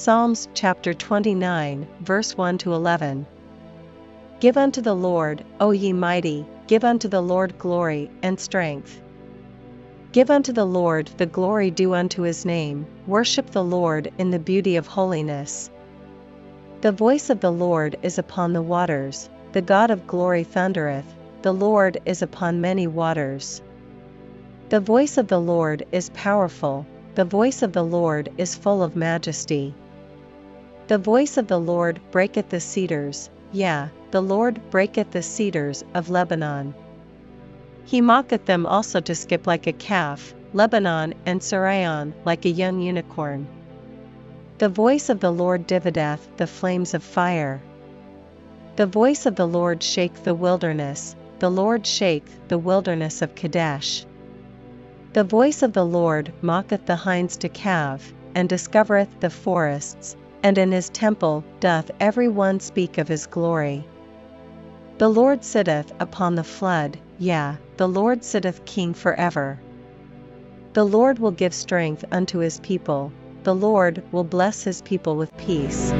Psalms chapter 29, verse 1 to 11. Give unto the Lord, O ye mighty, give unto the Lord glory and strength. Give unto the Lord the glory due unto his name, worship the Lord in the beauty of holiness. The voice of the Lord is upon the waters, the God of glory thundereth, the Lord is upon many waters. The voice of the Lord is powerful, the voice of the Lord is full of majesty. The voice of the Lord breaketh the cedars, yea, the Lord breaketh the cedars of Lebanon. He mocketh them also to skip like a calf, Lebanon and Sirion like a young unicorn. The voice of the Lord divideth the flames of fire. The voice of the Lord shake the wilderness, the Lord shake the wilderness of Kadesh. The voice of the Lord mocketh the hinds to calve, and discovereth the forests, and in his temple doth every one speak of his glory. The Lord sitteth upon the flood, yea, the Lord sitteth king for ever. The Lord will give strength unto his people, the Lord will bless his people with peace.